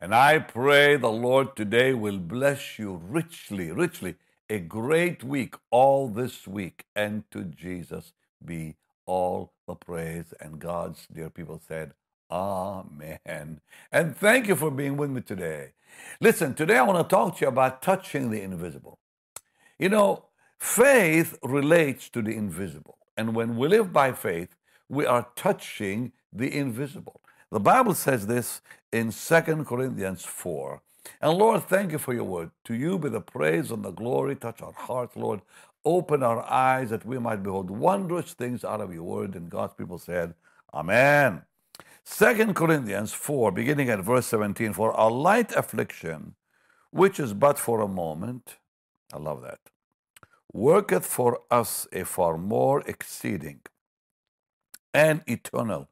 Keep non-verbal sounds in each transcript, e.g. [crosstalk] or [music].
And I pray the Lord today will bless you richly, richly, a great week all this week. And to Jesus be all the praise. And God's dear people said, Amen. And thank you for being with me today. Listen, today I want to talk to you about touching the invisible. You know, faith relates to the invisible. And when we live by faith, we are touching the invisible. The Bible says this in 2 Corinthians 4. And Lord, thank you for your word. To you be the praise and the glory. Touch our hearts, Lord. Open our eyes that we might behold wondrous things out of your word. And God's people said, Amen. 2 Corinthians 4, beginning at verse 17, for a light affliction, which is but for a moment, I love that, worketh for us a far more exceeding and eternal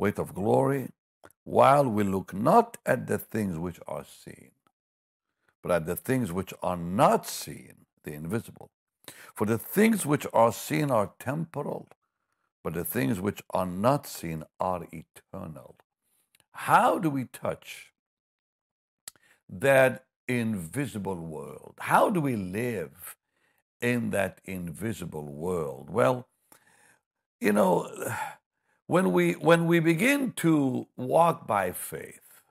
weight of glory, while we look not at the things which are seen, but at the things which are not seen, the invisible. For the things which are seen are temporal, but the things which are not seen are eternal. How do we touch that invisible world? How do we live in that invisible world? Well, you know, when we when we begin to walk by faith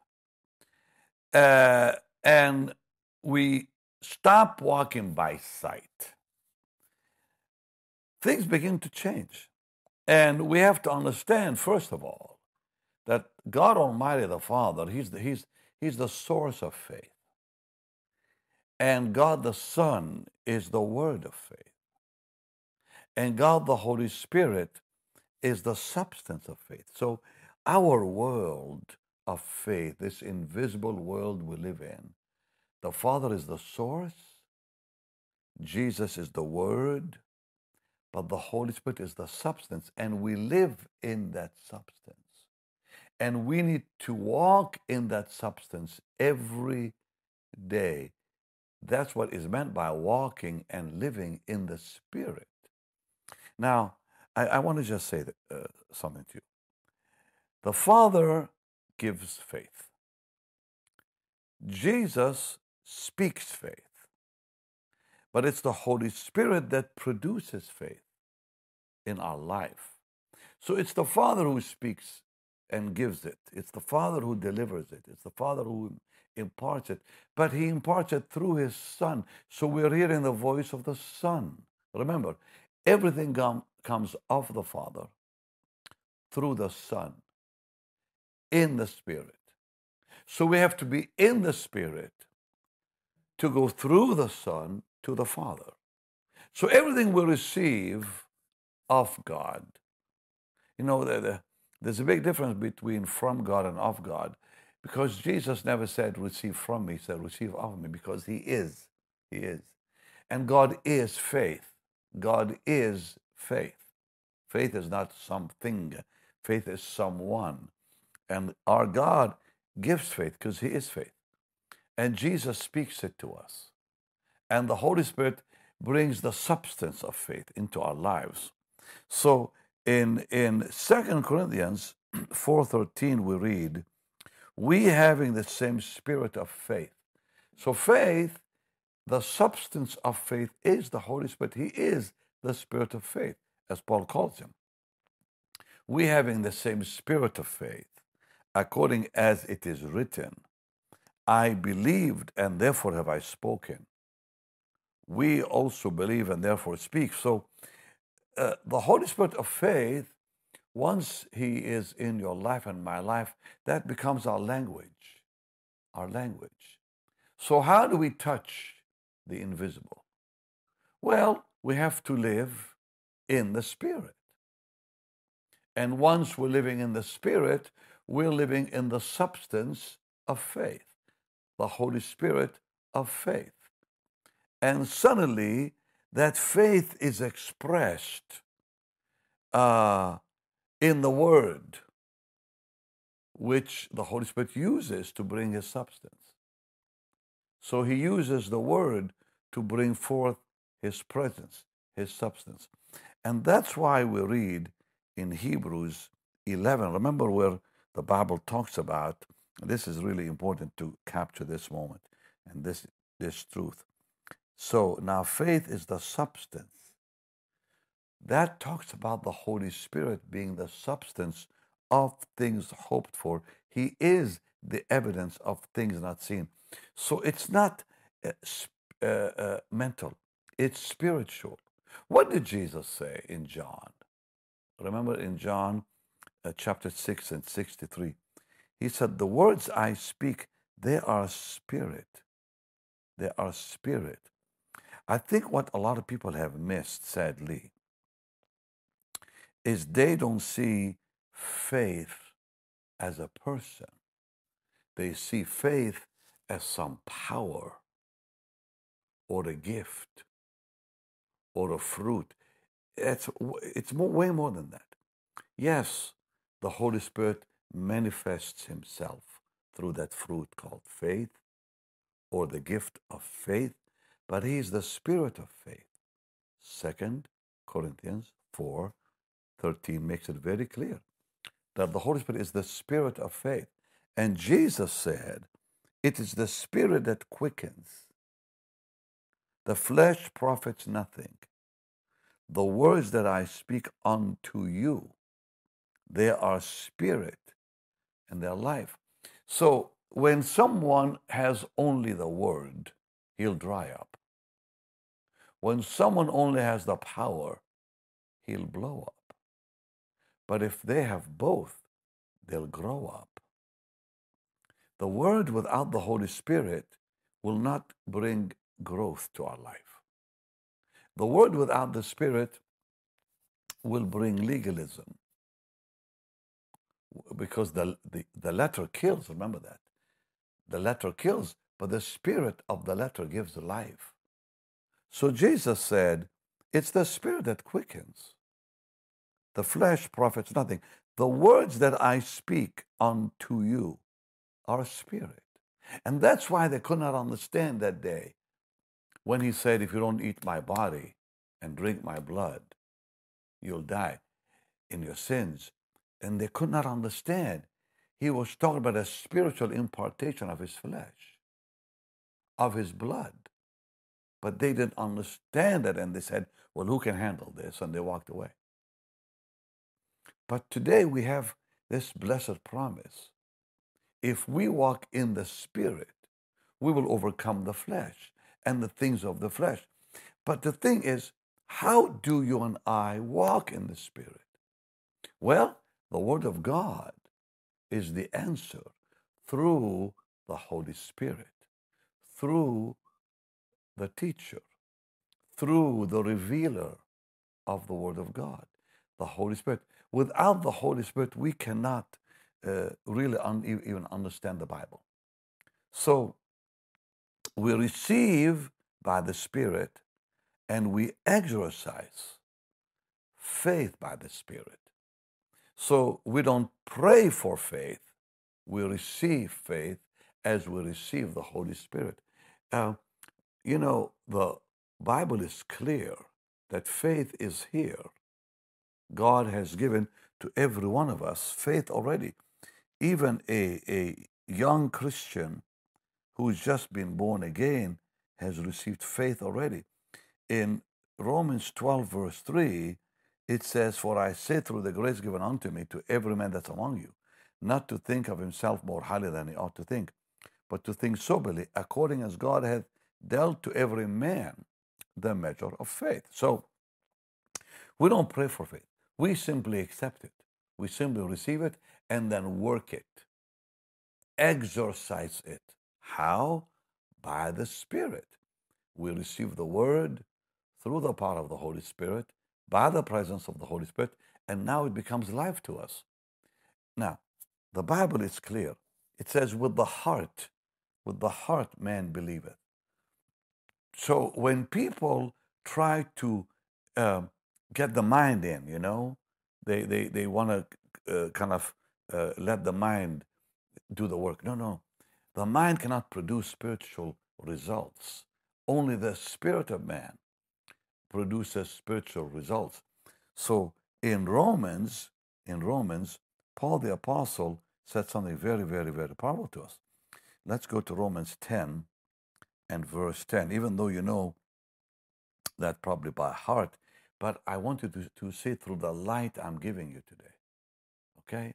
uh, and we stop walking by sight things begin to change. And we have to understand first of all that god almighty the father he's the, he's, he's the source of faith. And god the son is the word of faith. And god the holy spirit is the substance of faith. So, our world of faith, this invisible world we live in, the Father is the source, Jesus is the Word, but the Holy Spirit is the substance, and we live in that substance. And we need to walk in that substance every day. That's what is meant by walking and living in the Spirit. Now, I, I want to just say that, uh, something to you. The Father gives faith. Jesus speaks faith. But it's the Holy Spirit that produces faith in our life. So it's the Father who speaks and gives it. It's the Father who delivers it. It's the Father who imparts it. But He imparts it through His Son. So we're hearing the voice of the Son. Remember, everything comes of the Father through the Son in the Spirit. So we have to be in the Spirit to go through the Son to the Father. So everything we receive of God, you know, the, the, there's a big difference between from God and of God because Jesus never said, receive from me, he said, receive of me because he is. He is. And God is faith. God is faith. Faith is not something, faith is someone. And our God gives faith because He is faith. And Jesus speaks it to us. And the Holy Spirit brings the substance of faith into our lives. So in, in 2 Corinthians [clears throat] 4.13 we read, we having the same spirit of faith. So faith, the substance of faith is the Holy Spirit. He is the spirit of faith as Paul calls him. We having the same spirit of faith, according as it is written, I believed and therefore have I spoken. We also believe and therefore speak. So uh, the Holy Spirit of faith, once He is in your life and my life, that becomes our language. Our language. So, how do we touch the invisible? Well, we have to live in the Spirit. And once we're living in the Spirit, we're living in the substance of faith, the Holy Spirit of faith. And suddenly, that faith is expressed uh, in the Word, which the Holy Spirit uses to bring His substance. So He uses the Word to bring forth His presence, His substance. And that's why we read in Hebrews 11, remember where the Bible talks about This is really important to capture this moment and this, this truth. So now faith is the substance. That talks about the Holy Spirit being the substance of things hoped for. He is the evidence of things not seen. So it's not uh, uh, uh, mental, it's spiritual. What did Jesus say in John? Remember in John uh, chapter 6 and 63, he said, The words I speak, they are spirit. They are spirit. I think what a lot of people have missed, sadly, is they don't see faith as a person. They see faith as some power or a gift or a fruit. It's, it's more, way more than that. Yes, the Holy Spirit manifests himself through that fruit called faith or the gift of faith, but he is the spirit of faith. Second Corinthians 4 13 makes it very clear that the Holy Spirit is the spirit of faith. And Jesus said, It is the spirit that quickens. The flesh profits nothing. The words that I speak unto you, they are spirit and they're life. So when someone has only the word, he'll dry up. When someone only has the power, he'll blow up. But if they have both, they'll grow up. The word without the Holy Spirit will not bring growth to our life. The word without the Spirit will bring legalism because the, the, the letter kills, remember that. The letter kills, but the spirit of the letter gives life. So Jesus said, It's the spirit that quickens. The flesh profits nothing. The words that I speak unto you are spirit. And that's why they could not understand that day when he said, If you don't eat my body and drink my blood, you'll die in your sins. And they could not understand. He was talking about a spiritual impartation of his flesh, of his blood. But they didn't understand it and they said, Well, who can handle this? And they walked away. But today we have this blessed promise. If we walk in the Spirit, we will overcome the flesh and the things of the flesh. But the thing is, how do you and I walk in the Spirit? Well, the Word of God is the answer through the Holy Spirit, through the teacher, through the revealer of the Word of God, the Holy Spirit. Without the Holy Spirit, we cannot uh, really un- even understand the Bible. So we receive by the Spirit and we exercise faith by the Spirit. So we don't pray for faith, we receive faith as we receive the Holy Spirit. Uh, you know, the Bible is clear that faith is here. God has given to every one of us faith already. Even a, a young Christian who's just been born again has received faith already. In Romans 12, verse 3, it says, For I say through the grace given unto me to every man that's among you, not to think of himself more highly than he ought to think, but to think soberly, according as God hath dealt to every man the measure of faith. So we don't pray for faith. We simply accept it. We simply receive it and then work it, exercise it. How? By the Spirit. We receive the Word through the power of the Holy Spirit, by the presence of the Holy Spirit, and now it becomes life to us. Now, the Bible is clear. It says, with the heart, with the heart man believeth. So when people try to uh, get the mind in, you know, they, they, they want to uh, kind of uh, let the mind do the work. No, no. The mind cannot produce spiritual results. Only the spirit of man produces spiritual results. So in Romans, in Romans, Paul the apostle said something very, very, very powerful to us. Let's go to Romans 10 and verse 10, even though you know that probably by heart, but I want you to, to see through the light I'm giving you today. Okay?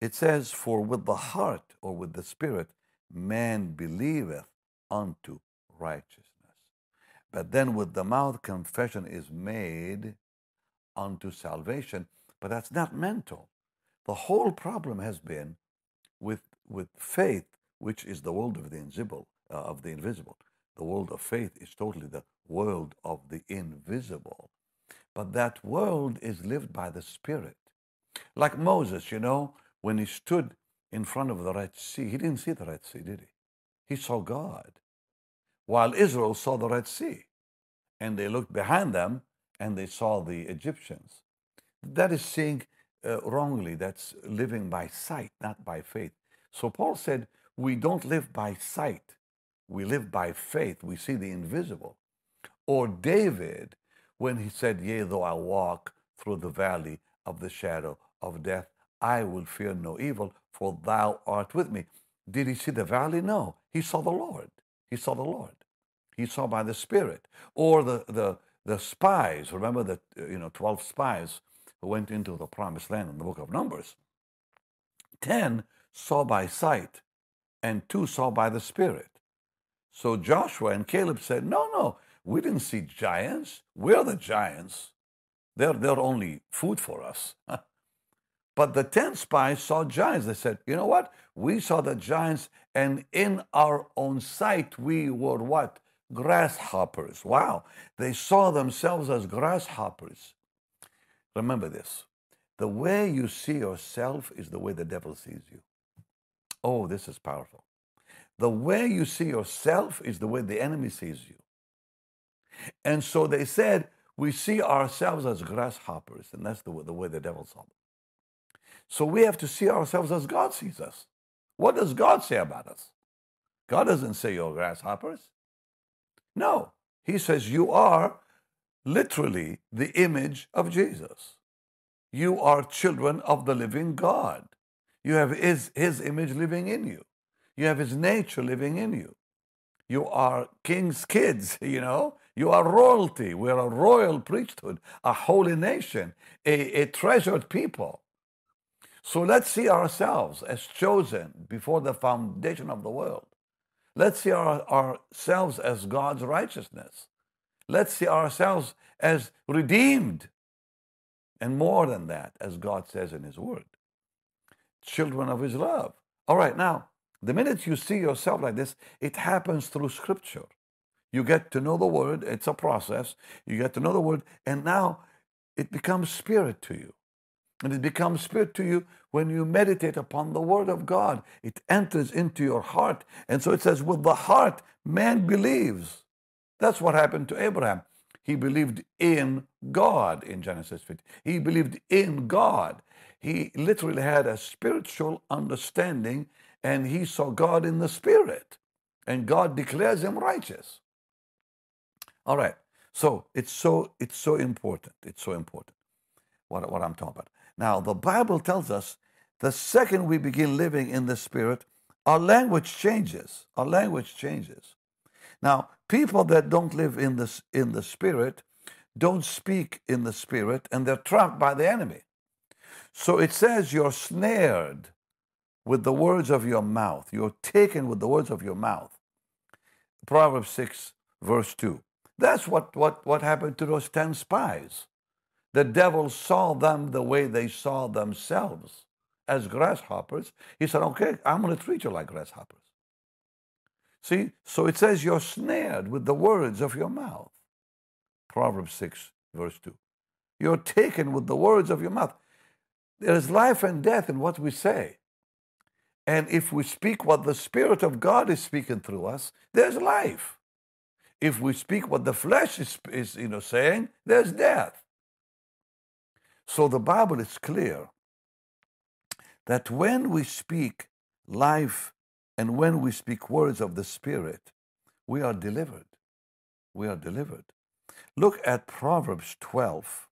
It says, For with the heart or with the spirit, man believeth unto righteousness. But then with the mouth, confession is made unto salvation. But that's not mental. The whole problem has been with, with faith, which is the world of the invisible, uh, of the invisible. The world of faith is totally the world of the invisible. But that world is lived by the Spirit. Like Moses, you know, when he stood in front of the Red Sea, he didn't see the Red Sea, did he? He saw God. While Israel saw the Red Sea, and they looked behind them and they saw the Egyptians. That is seeing uh, wrongly. That's living by sight, not by faith. So Paul said, We don't live by sight, we live by faith. We see the invisible. Or David, when he said, Yea, though I walk through the valley of the shadow of death, I will fear no evil, for thou art with me. Did he see the valley? No. He saw the Lord. He saw the Lord. He saw by the Spirit. Or the, the, the spies, remember the uh, you know 12 spies who went into the promised land in the book of Numbers. 10 saw by sight, and 2 saw by the Spirit. So Joshua and Caleb said, No, no, we didn't see giants. We're the giants. They're, they're only food for us. [laughs] But the 10 spies saw giants. They said, you know what? We saw the giants, and in our own sight, we were what? Grasshoppers. Wow. They saw themselves as grasshoppers. Remember this the way you see yourself is the way the devil sees you. Oh, this is powerful. The way you see yourself is the way the enemy sees you. And so they said, we see ourselves as grasshoppers, and that's the, the way the devil saw them. So we have to see ourselves as God sees us. What does God say about us? God doesn't say you're grasshoppers. No, He says you are literally the image of Jesus. You are children of the living God. You have His, his image living in you, you have His nature living in you. You are king's kids, [laughs] you know. You are royalty. We're a royal priesthood, a holy nation, a, a treasured people. So let's see ourselves as chosen before the foundation of the world. Let's see our, ourselves as God's righteousness. Let's see ourselves as redeemed. And more than that, as God says in His Word, children of His love. All right, now, the minute you see yourself like this, it happens through Scripture. You get to know the Word, it's a process. You get to know the Word, and now it becomes spirit to you. And it becomes spirit to you when you meditate upon the word of God. It enters into your heart. And so it says, with the heart, man believes. That's what happened to Abraham. He believed in God in Genesis 50. He believed in God. He literally had a spiritual understanding and he saw God in the spirit. And God declares him righteous. All right. So it's so it's so important. It's so important. What, what I'm talking about. Now, the Bible tells us the second we begin living in the Spirit, our language changes. Our language changes. Now, people that don't live in the, in the Spirit don't speak in the Spirit and they're trapped by the enemy. So it says you're snared with the words of your mouth. You're taken with the words of your mouth. Proverbs 6, verse 2. That's what, what, what happened to those 10 spies. The devil saw them the way they saw themselves as grasshoppers. He said, Okay, I'm going to treat you like grasshoppers. See, so it says you're snared with the words of your mouth. Proverbs 6, verse 2. You're taken with the words of your mouth. There is life and death in what we say. And if we speak what the Spirit of God is speaking through us, there's life. If we speak what the flesh is, is you know, saying, there's death. So the Bible is clear that when we speak life and when we speak words of the Spirit, we are delivered. We are delivered. Look at Proverbs 12.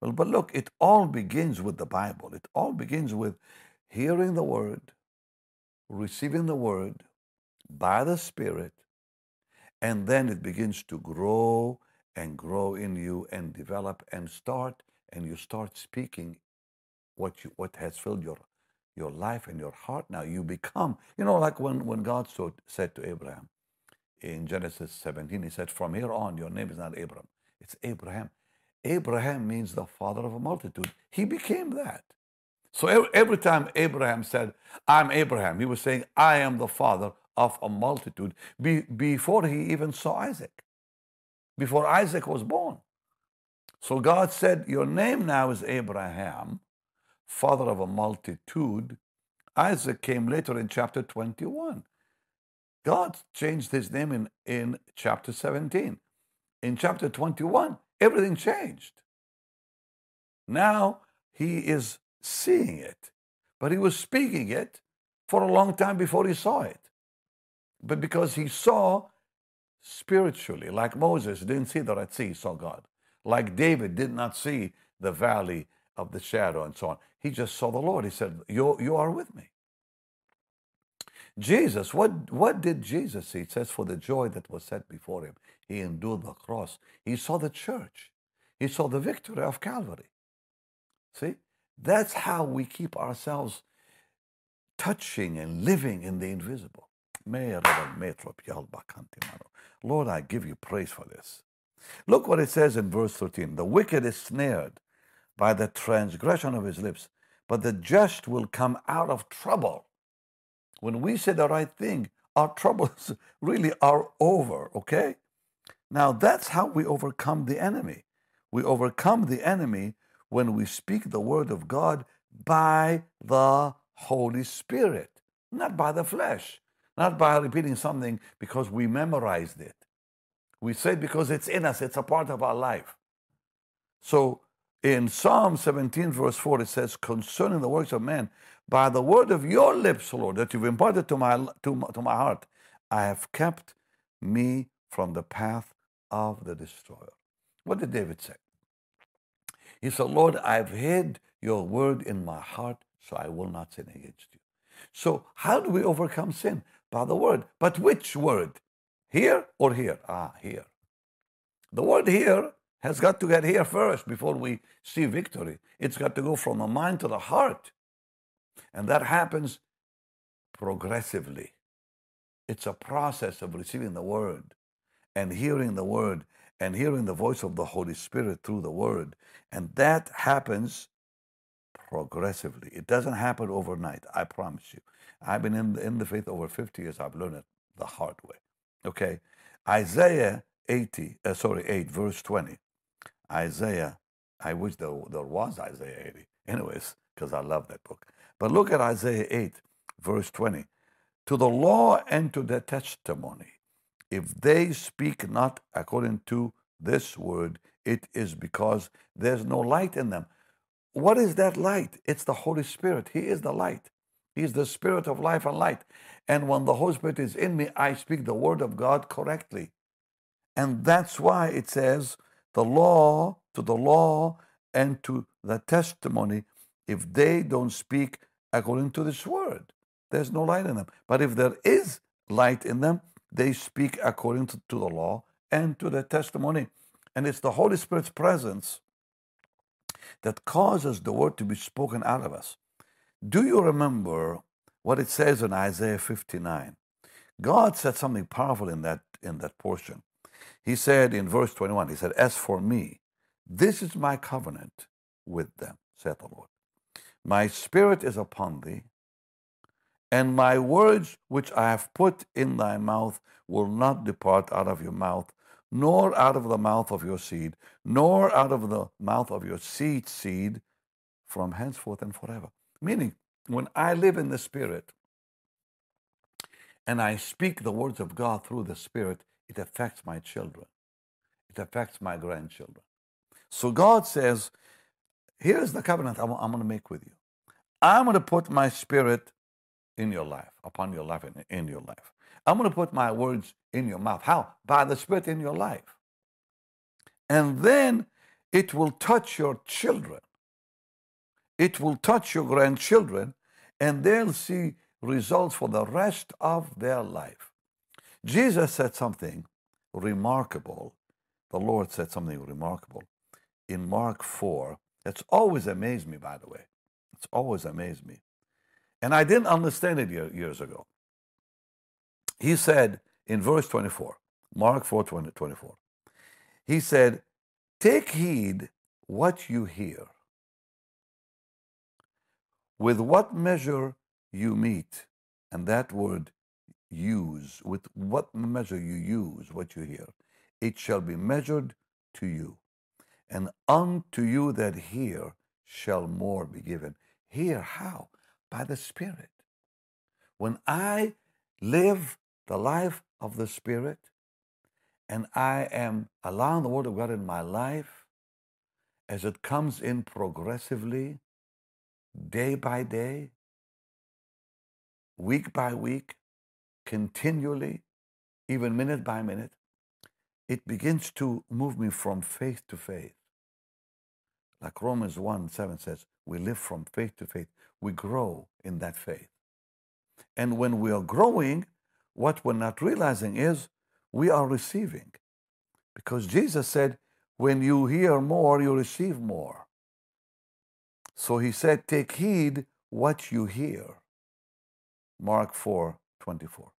Well, but look, it all begins with the Bible. It all begins with hearing the word, receiving the word by the Spirit, and then it begins to grow and grow in you and develop and start, and you start speaking what you what has filled your your life and your heart. Now you become, you know, like when, when God so, said to Abraham in Genesis 17, he said, From here on, your name is not Abram, it's Abraham. Abraham means the father of a multitude. He became that. So every time Abraham said, I'm Abraham, he was saying, I am the father of a multitude be, before he even saw Isaac, before Isaac was born. So God said, Your name now is Abraham, father of a multitude. Isaac came later in chapter 21. God changed his name in, in chapter 17. In chapter 21, everything changed. Now he is seeing it. But he was speaking it for a long time before he saw it. But because he saw spiritually, like Moses didn't see the Red Sea, he saw God. Like David did not see the valley of the shadow and so on. He just saw the Lord. He said, You, you are with me. Jesus, what, what did Jesus see? It says, For the joy that was set before him, he endured the cross. He saw the church. He saw the victory of Calvary. See? That's how we keep ourselves touching and living in the invisible. Lord, I give you praise for this. Look what it says in verse 13. The wicked is snared by the transgression of his lips, but the just will come out of trouble. When we say the right thing, our troubles [laughs] really are over, okay? Now that's how we overcome the enemy. We overcome the enemy when we speak the word of God by the Holy Spirit, not by the flesh, not by repeating something because we memorized it. We say it because it's in us, it's a part of our life. So in Psalm 17, verse 4, it says, Concerning the works of men, by the word of your lips, Lord, that you've imparted to my, to, to my heart, I have kept me from the path of the destroyer. What did David say? He said, Lord, I've hid your word in my heart so I will not sin against you. So, how do we overcome sin? By the word. But which word? Here or here? Ah, here. The word here has got to get here first before we see victory. It's got to go from the mind to the heart. And that happens progressively. It's a process of receiving the word and hearing the word and hearing the voice of the Holy Spirit through the Word. And that happens progressively. It doesn't happen overnight, I promise you. I've been in the, in the faith over 50 years. I've learned it the hard way. Okay? Isaiah 80, uh, sorry, 8, verse 20. Isaiah, I wish there, there was Isaiah 80. [laughs] Anyways, because I love that book. But look at Isaiah 8, verse 20. To the law and to the testimony if they speak not according to this word, it is because there's no light in them. What is that light? It's the Holy Spirit. He is the light. He's the Spirit of life and light. And when the Holy Spirit is in me, I speak the word of God correctly. And that's why it says, the law to the law and to the testimony, if they don't speak according to this word, there's no light in them. But if there is light in them, they speak according to, to the law and to the testimony. And it's the Holy Spirit's presence that causes the word to be spoken out of us. Do you remember what it says in Isaiah 59? God said something powerful in that in that portion. He said in verse 21, he said, As for me, this is my covenant with them, saith the Lord. My spirit is upon thee, and my words which I have put in thy mouth will not depart out of your mouth, nor out of the mouth of your seed, nor out of the mouth of your seed seed from henceforth and forever. Meaning, when I live in the Spirit and I speak the words of God through the Spirit, it affects my children. It affects my grandchildren. So God says, here's the covenant I'm, I'm going to make with you. I'm going to put my spirit in your life, upon your life, in your life. I'm going to put my words in your mouth. How? By the Spirit in your life. And then it will touch your children. It will touch your grandchildren. and they'll see results for the rest of their life. Jesus said something remarkable. The Lord said something remarkable in Mark 4. It's always amazed me, by the way. It's always amazed me. And I didn't understand it years ago. He said in verse 24, Mark 4 20, 24, he said, Take heed what you hear. With what measure you meet, and that word use, with what measure you use what you hear, it shall be measured to you. And unto you that hear shall more be given. Hear how? By the Spirit. When I live the life of the Spirit and I am allowing the Word of God in my life as it comes in progressively, day by day, week by week, continually, even minute by minute, it begins to move me from faith to faith. Like Romans 1 7 says, we live from faith to faith. We grow in that faith. And when we are growing, what we're not realizing is we are receiving. Because Jesus said, when you hear more, you receive more. So he said, take heed what you hear. Mark 4 24.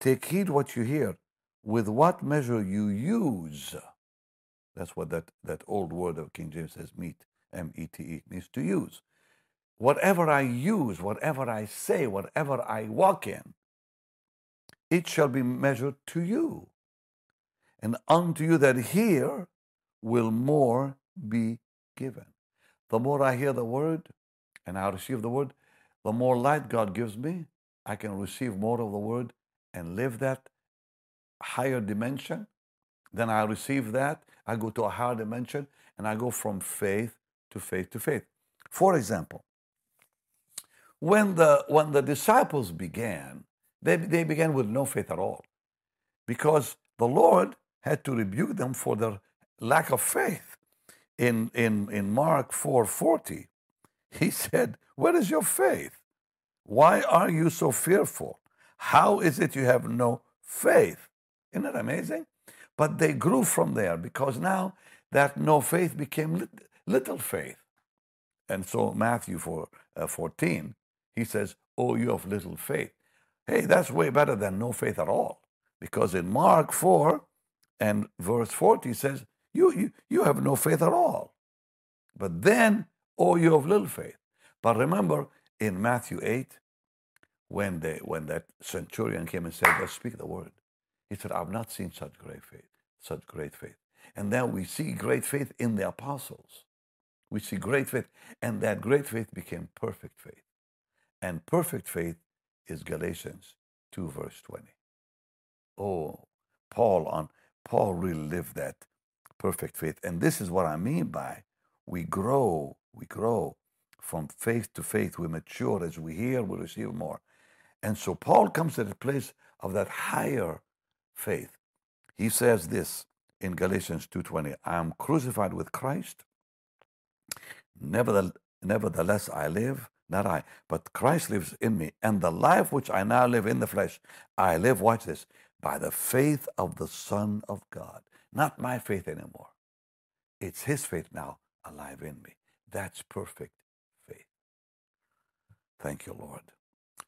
Take heed what you hear. With what measure you use, that's what that, that old word of King James says, meet, M E T E, means to use. Whatever I use, whatever I say, whatever I walk in, it shall be measured to you. And unto you that hear will more be given. The more I hear the word and I receive the word, the more light God gives me. I can receive more of the word and live that higher dimension. Then I receive that. I go to a higher dimension and I go from faith to faith to faith. For example, when the, when the disciples began, they, they began with no faith at all because the Lord had to rebuke them for their lack of faith. In, in, in Mark 4:40, he [laughs] said, Where is your faith? Why are you so fearful? How is it you have no faith? Isn't that amazing? But they grew from there because now that no faith became little faith. And so Matthew 4, uh, 14, he says, Oh, you have little faith. Hey, that's way better than no faith at all. Because in Mark 4 and verse 40 says, you, you, you have no faith at all. But then, oh, you have little faith. But remember in Matthew 8, when, they, when that centurion came and said, Let's speak the word, he said, I've not seen such great faith, such great faith. And then we see great faith in the apostles. We see great faith, and that great faith became perfect faith. And perfect faith is Galatians 2, verse 20. Oh, Paul on Paul really lived that perfect faith. And this is what I mean by we grow, we grow from faith to faith. We mature as we hear, we receive more. And so Paul comes to the place of that higher faith. He says this in Galatians 2:20, I am crucified with Christ. Nevertheless, I live, not I, but Christ lives in me. And the life which I now live in the flesh, I live, watch this, by the faith of the Son of God. Not my faith anymore. It's his faith now alive in me. That's perfect faith. Thank you, Lord.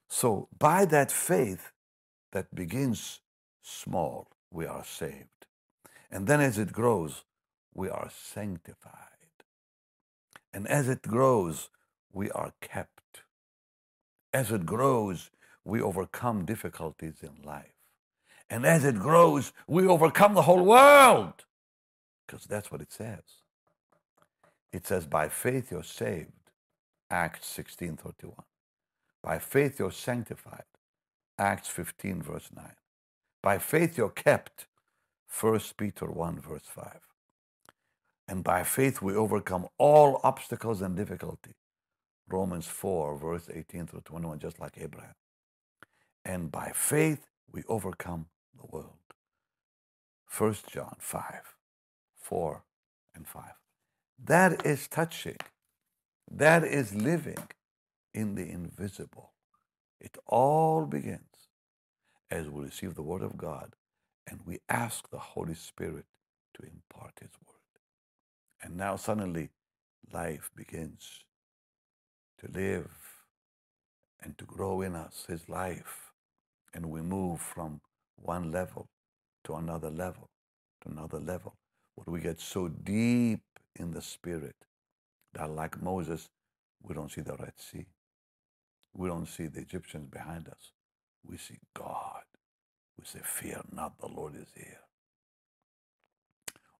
So, by that faith that begins small, we are saved. And then as it grows, we are sanctified. And as it grows, we are kept. As it grows, we overcome difficulties in life. And as it grows, we overcome the whole world. Because that's what it says. It says, by faith you're saved. Acts 16 31. By faith you're sanctified. Acts 15, verse 9. By faith you're kept. 1 Peter 1, verse 5. And by faith we overcome all obstacles and difficulty. Romans 4, verse 18 through 21, just like Abraham. And by faith we overcome the world. 1 John 5, 4 and 5. That is touching. That is living. in the invisible. It all begins as we receive the Word of God and we ask the Holy Spirit to impart His Word. And now suddenly life begins to live and to grow in us, His life. And we move from one level to another level to another level. Where we get so deep in the Spirit that, like Moses, we don't see the Red Sea. We don't see the Egyptians behind us. We see God. We say, Fear not, the Lord is here.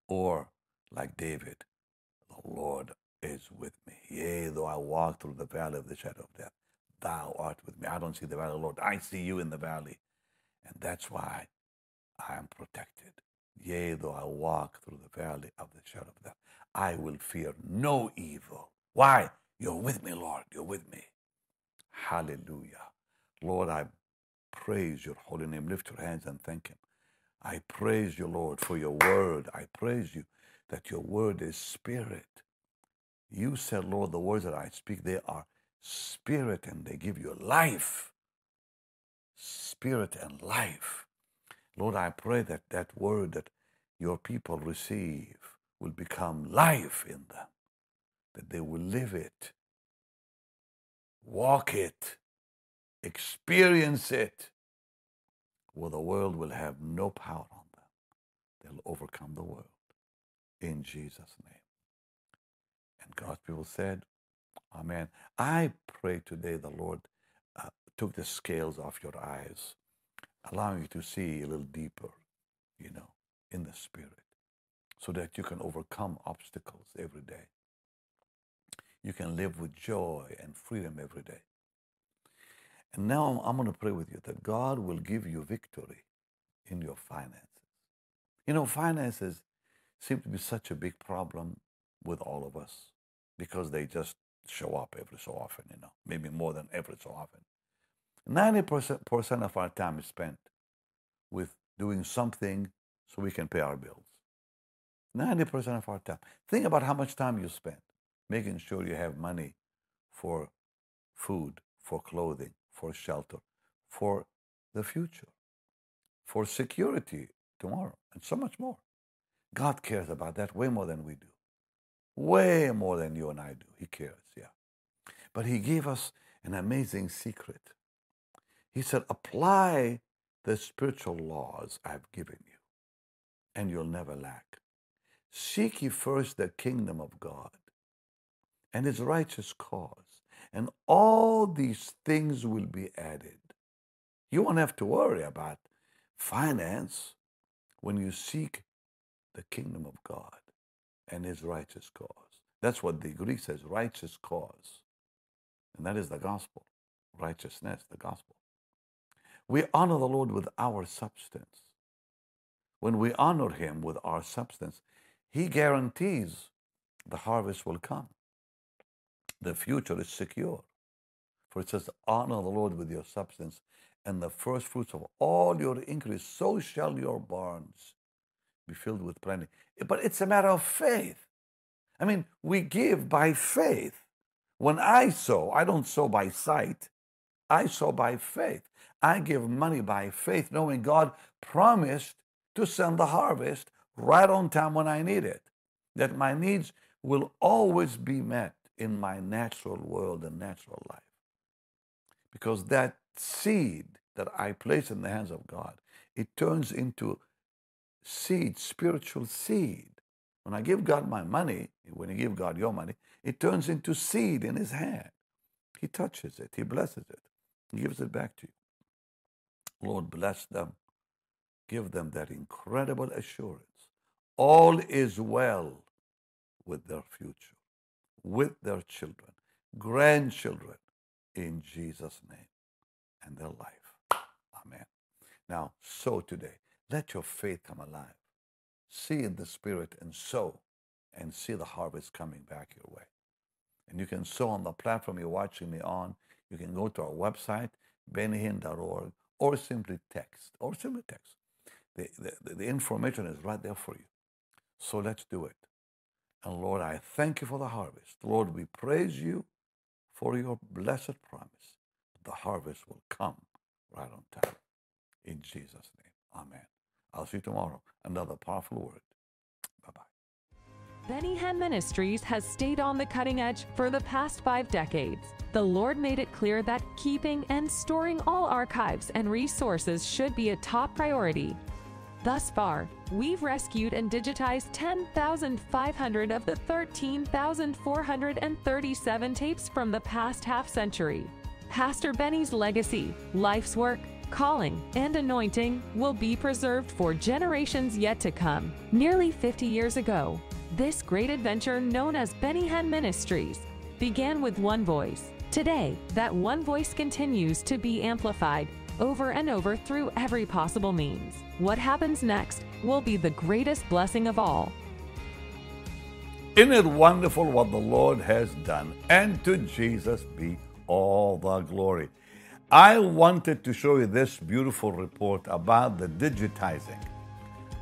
Or, like David, the Lord is with me. Yea, though I walk through the valley of the shadow of death, thou art with me. I don't see the valley, Lord. I see you in the valley. And that's why I am protected. Yea, though I walk through the valley of the shadow of death, I will fear no evil. Why? You're with me, Lord. You're with me. Hallelujah. Lord, I praise your holy name. Lift your hands and thank him. I praise you, Lord, for your word. I praise you that your word is spirit. You said, Lord, the words that I speak, they are spirit and they give you life. Spirit and life. Lord, I pray that that word that your people receive will become life in them, that they will live it, walk it, experience it, where the world will have no power on them. They'll overcome the world in Jesus' name. And God's people said, Amen. I pray today the Lord took the scales off your eyes, allowing you to see a little deeper, you know, in the Spirit, so that you can overcome obstacles every day. You can live with joy and freedom every day. And now I'm going to pray with you that God will give you victory in your finances. You know, finances seem to be such a big problem with all of us because they just show up every so often, you know, maybe more than every so often. 90% of our time is spent with doing something so we can pay our bills. 90% of our time. Think about how much time you spend making sure you have money for food, for clothing, for shelter, for the future, for security tomorrow, and so much more. God cares about that way more than we do. Way more than you and I do. He cares, yeah. But He gave us an amazing secret. He said, apply the spiritual laws I've given you, and you'll never lack. Seek ye first the kingdom of God and his righteous cause, and all these things will be added. You won't have to worry about finance when you seek the kingdom of God and his righteous cause. That's what the Greek says, righteous cause. And that is the gospel, righteousness, the gospel. We honor the Lord with our substance. When we honor him with our substance, he guarantees the harvest will come the future is secure. For it says, Honor the Lord with your substance and the first fruits of all your increase, so shall your barns be filled with plenty. But it's a matter of faith. I mean, we give by faith. When I sow, I don't sow by sight, I sow by faith. I give money by faith, knowing God promised to send the harvest right on time when I need it, that my needs will always be met in my natural world and natural life. Because that seed that I place in the hands of God, it turns into seed, spiritual seed. When I give God my money, when you give God your money, it turns into seed in his hand. He touches it, he blesses it, he gives it back to you. Lord, bless them. Give them that incredible assurance. All is well with their future with their children, grandchildren, in Jesus' name and their life. Amen. Now, sow today. Let your faith come alive. See in the Spirit and sow and see the harvest coming back your way. And you can sow on the platform you're watching me on. You can go to our website, bennyhinn.org, or simply text, or simply text. The, the, the information is right there for you. So let's do it. And Lord, I thank you for the harvest. Lord, we praise you for your blessed promise. The harvest will come right on time. In Jesus' name. Amen. I'll see you tomorrow. Another powerful word. Benny Hinn Ministries has stayed on the cutting edge for the past five decades. The Lord made it clear that keeping and storing all archives and resources should be a top priority. Thus far, we've rescued and digitized 10,500 of the 13,437 tapes from the past half century. Pastor Benny's legacy, life's work, calling, and anointing will be preserved for generations yet to come. Nearly 50 years ago, this great adventure known as Benny Hinn Ministries began with one voice. Today, that one voice continues to be amplified over and over through every possible means. What happens next will be the greatest blessing of all. Isn't it wonderful what the Lord has done? And to Jesus be all the glory. I wanted to show you this beautiful report about the digitizing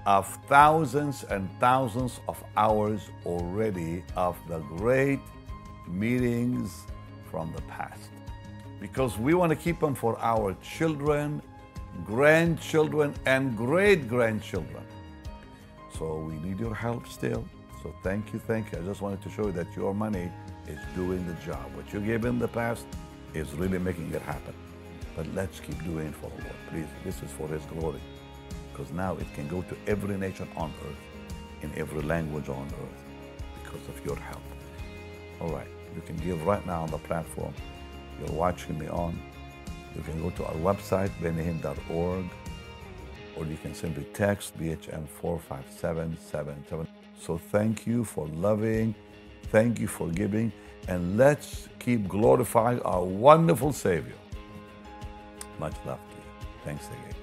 of thousands and thousands of hours already of the great meetings from the past. Because we want to keep them for our children, grandchildren, and great grandchildren. So we need your help still. So thank you, thank you. I just wanted to show you that your money is doing the job. What you gave in the past is really making it happen. But let's keep doing it for the Lord. Please, this is for His glory. Because now it can go to every nation on earth, in every language on earth, because of your help. All right, you can give right now on the platform you're watching me on. You can go to our website, bennyhinn.org, or you can simply text BHM 45777. So thank you for loving, thank you for giving, and let's keep glorifying our wonderful Savior. Much love to you. Thanks again.